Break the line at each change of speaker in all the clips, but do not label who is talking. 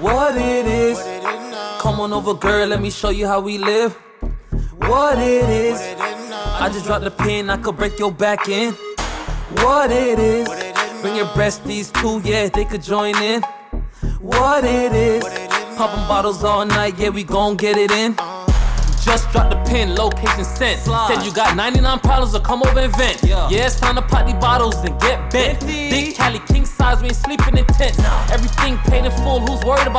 What it is. Come on over, girl. Let me show you how we live. What it is. I just dropped the pin. I could break your back in. What it is. Bring your breasties too. Yeah, they could join in. What it is Popping bottles all night, yeah, we gon' get it in. Just drop the pin, location sent. Said you got 99 problems, so come over and vent. Yeah, it's time to pop these bottles and get bent.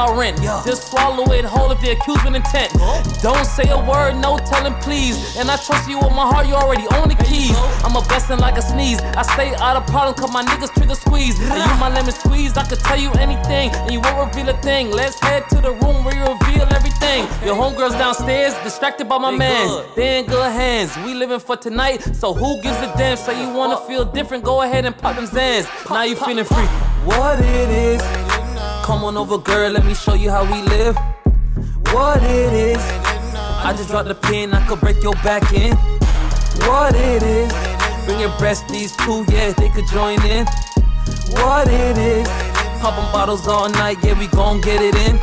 About rent? Just swallow it whole if the accused with intent. Don't say a word, no telling please. And I trust you with my heart, you already own the keys. I'm a blessing like a sneeze. I stay out of problem, cause my niggas trigger squeeze. And you my lemon squeeze, I could tell you anything, and you won't reveal a thing. Let's head to the room where you reveal everything. Your homegirls downstairs, distracted by my man. They in good hands. We living for tonight, so who gives a damn? Say you wanna feel different, go ahead and pop them Xans. Now you feeling free. What it is? Come on over, girl, let me show you how we live. What it is? I just dropped the pin, I could break your back in. What it is? Bring your breasties too, yeah, they could join in. What it is? Popping bottles all night, yeah, we gon' get it in.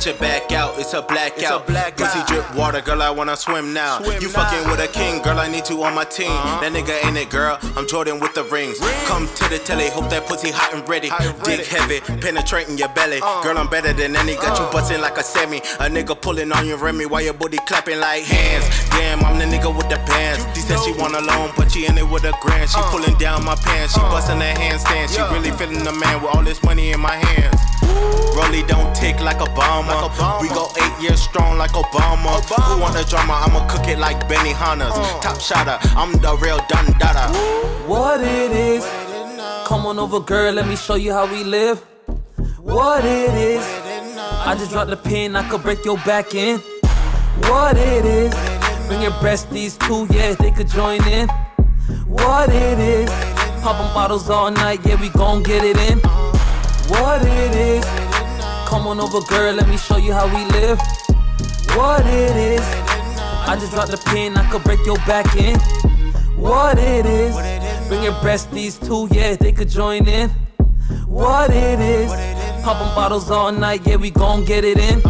Beat your back out, it's a blackout. Pussy drip water, girl, I wanna swim now. you fucking with a king, girl, I need you on my team. Uh-huh. That nigga ain't it, girl. I'm Jordan with the rings. Come to the telly, hope that pussy hot and ready. Dick heavy, penetrating your belly. Uh. Girl, I'm better than any. Got you uh. bustin' like a semi. A nigga pulling on your Remy while your booty clapping like hands. Damn, I'm the nigga with the pants. She said she want a loan, but she in it with a grand. She uh. pulling down my pants, she bustin' a handstand. She really feeling the man with all this money in my hands. Rolly don't tick like Obama. obama We go eight years strong like Obama. Who want the drama? I'ma cook it like Benihana's. Uh. Top shotter, I'm the real Dun Dada.
What it is? Come on over, girl, let me show you how we live. What it is? I just dropped the pin, I could break your back in. What it is? Bring your breasties too, yeah, they could join in. What it is? Popping bottles all night, yeah, we gon' get it in. What it is? Come on over, girl, let me show you how we live. What it is? I just dropped the pin, I could break your back in. What it is? Bring your breasties too, yeah, they could join in. What it is? Popping bottles all night, yeah, we gon' get it in.